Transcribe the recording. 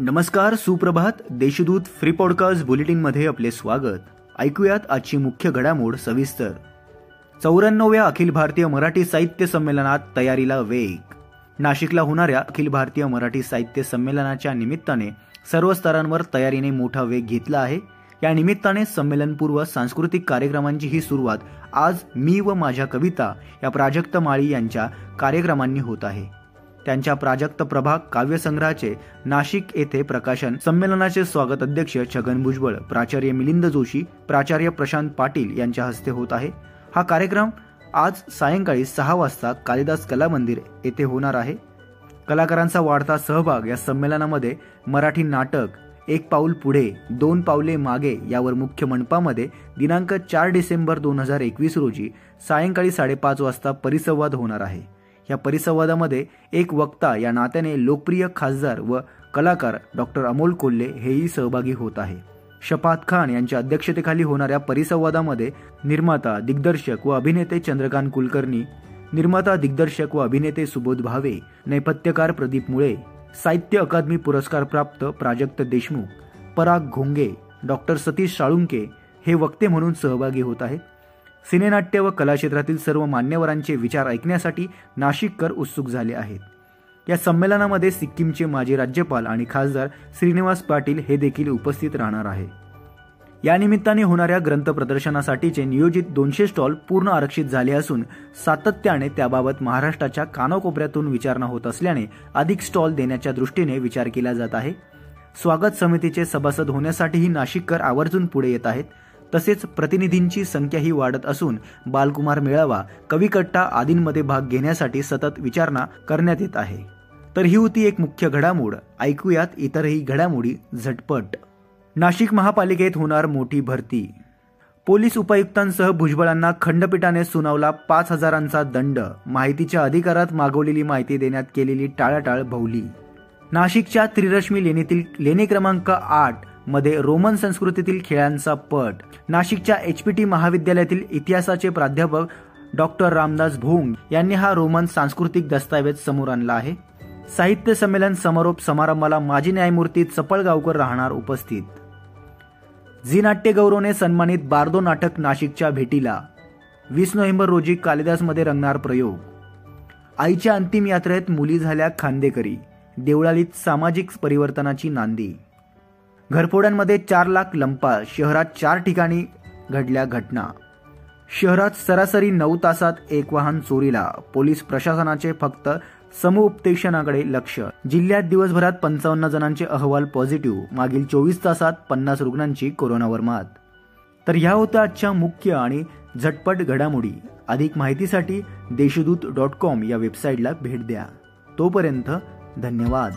नमस्कार सुप्रभात. Deshdoot free podcast बुलेटिनमध्ये आपले स्वागत. ऐकूयात आजची मुख्य घडामोड सविस्तर. चौऱ्याण्णव्या अखिल भारतीय मराठी साहित्य संमेलनात तयारीला वेग. नाशिकला होणाऱ्या अखिल भारतीय मराठी साहित्य संमेलनाच्या निमित्ताने सर्व स्तरांवर तयारीने मोठा वेग घेतला आहे. या निमित्ताने संमेलनपूर्व सांस्कृतिक कार्यक्रमांची ही सुरुवात आज मी व माझ्या कविता या प्राजक्त माळी यांच्या कार्यक्रमांनी होत आहे. त्यांच्या प्राजक्त प्रभाग काव्यसंग्रहाचे नाशिक येथे प्रकाशन. संमेलनाचे स्वागत अध्यक्ष छगन भुजबळ प्राचार्य मिलिंद जोशी प्राचार्य प्रशांत पाटील यांच्या हस्ते होत आहे. हा कार्यक्रम आज सायंकाळी सहा वाजता कालिदास कला मंदिर येथे होणार आहे. कलाकारांचा वाढता सहभाग या संमेलनामध्ये मराठी नाटक एक पाऊल पुढे दोन पावले मागे यावर मुख्य मंडपामध्ये दिनांक चार डिसेंबर दोन हजार एकवीस रोजी सायंकाळी साडेपाच वाजता परिसंवाद होणार आहे. या परिसंवादामध्ये एक वक्ता या नात्याने लोकप्रिय खासदार व कलाकार डॉक्टर अमोल कोल्हे हेही सहभागी होत आहे. शपात खान यांच्या अध्यक्षतेखाली होणाऱ्या परिसंवादामध्ये निर्माता दिग्दर्शक व अभिनेते चंद्रकांत कुलकर्णी निर्माता दिग्दर्शक व अभिनेते सुबोध भावे नेपथ्यकार प्रदीप मुळे साहित्य अकादमी पुरस्कार प्राप्त प्राजक्त देशमुख पराग घोंगे डॉक्टर सतीश साळुंके हे वक्ते म्हणून सहभागी होत आहेत. सिनेनाट्य व कलाक्षेत्रातील सर्व मान्यवरांचे विचार ऐकण्यासाठी नाशिककर उत्सुक झाले आहेत. या संमेलनामध्ये सिक्कीमचे माजी राज्यपाल आणि खासदार श्रीनिवास पाटील हे देखील उपस्थित राहणार आहे. या निमित्ताने होणाऱ्या ग्रंथ प्रदर्शनासाठीचे नियोजित दोनशे स्टॉल पूर्ण आरक्षित झाले असून सातत्याने त्याबाबत महाराष्ट्राच्या कानाकोपऱ्यातून विचारणा होत असल्याने अधिक स्टॉल देण्याच्या दृष्टीने विचार केला जात आहे. स्वागत समितीचे सभासद होण्यासाठीही नाशिककर आवर्जून पुढे येत आहेत. तसेच प्रतिनिधींची संख्याही वाढत असून बालकुमार मेळावा कविकट्टा आदींमध्ये भाग घेण्यासाठी सतत विचारणा करण्यात येत आहे. तर ही होती एक मुख्य घडामोड. ऐकूयात इतरही घडामोडी झटपट. नाशिक महापालिकेत होणार मोठी भरती. पोलीस उपायुक्तांसह भुजबळांना खंडपीठाने सुनावला पाच हजारांचा दंड. माहितीच्या अधिकारात मागवलेली माहिती देण्यात केलेली टाळाटाळ भवली नाशिकच्या त्रिरश्मी लेणीतील लेणी क्रमांक आठ मध्ये रोमन संस्कृतीतील खेळांचा पट. नाशिकच्या एचपीटी महाविद्यालयातील इतिहासाचे प्राध्यापक डॉक्टर रामदास भोंग यांनी हा रोमन सांस्कृतिक दस्तावेज समोर आणला आहे. साहित्य संमेलन समारोप समारंभाला माजी न्यायमूर्ती चपळगावकर राहणार उपस्थित. झी नाट्य गौरवने सन्मानित बारदो नाटक नाशिकच्या भेटीला. वीस नोव्हेंबर रोजी कालिदासमध्ये रंगणार प्रयोग. आईच्या अंतिम यात्रेत मुली झाल्या खांदेकरी. देवळालीत सामाजिक परिवर्तनाची नांदी. घरफोड्यांमध्ये चार लाख लंपा शहरात चार ठिकाणी घडल्या घटना. शहरात सरासरी नऊ तासात एक वाहन चोरीला. पोलीस प्रशासनाचे फक्त समुपदेशनाकडे लक्ष. जिल्ह्यात दिवसभरात पंचावन्न जणांचे अहवाल पॉझिटिव्ह. मागील चोवीस तासात पन्नास रुग्णांची कोरोनावर मात. तर ह्या होत्या आजच्या मुख्य आणि झटपट घडामोडी. अधिक माहितीसाठी देशदूत डॉट कॉम या वेबसाईटला भेट द्या. तोपर्यंत धन्यवाद.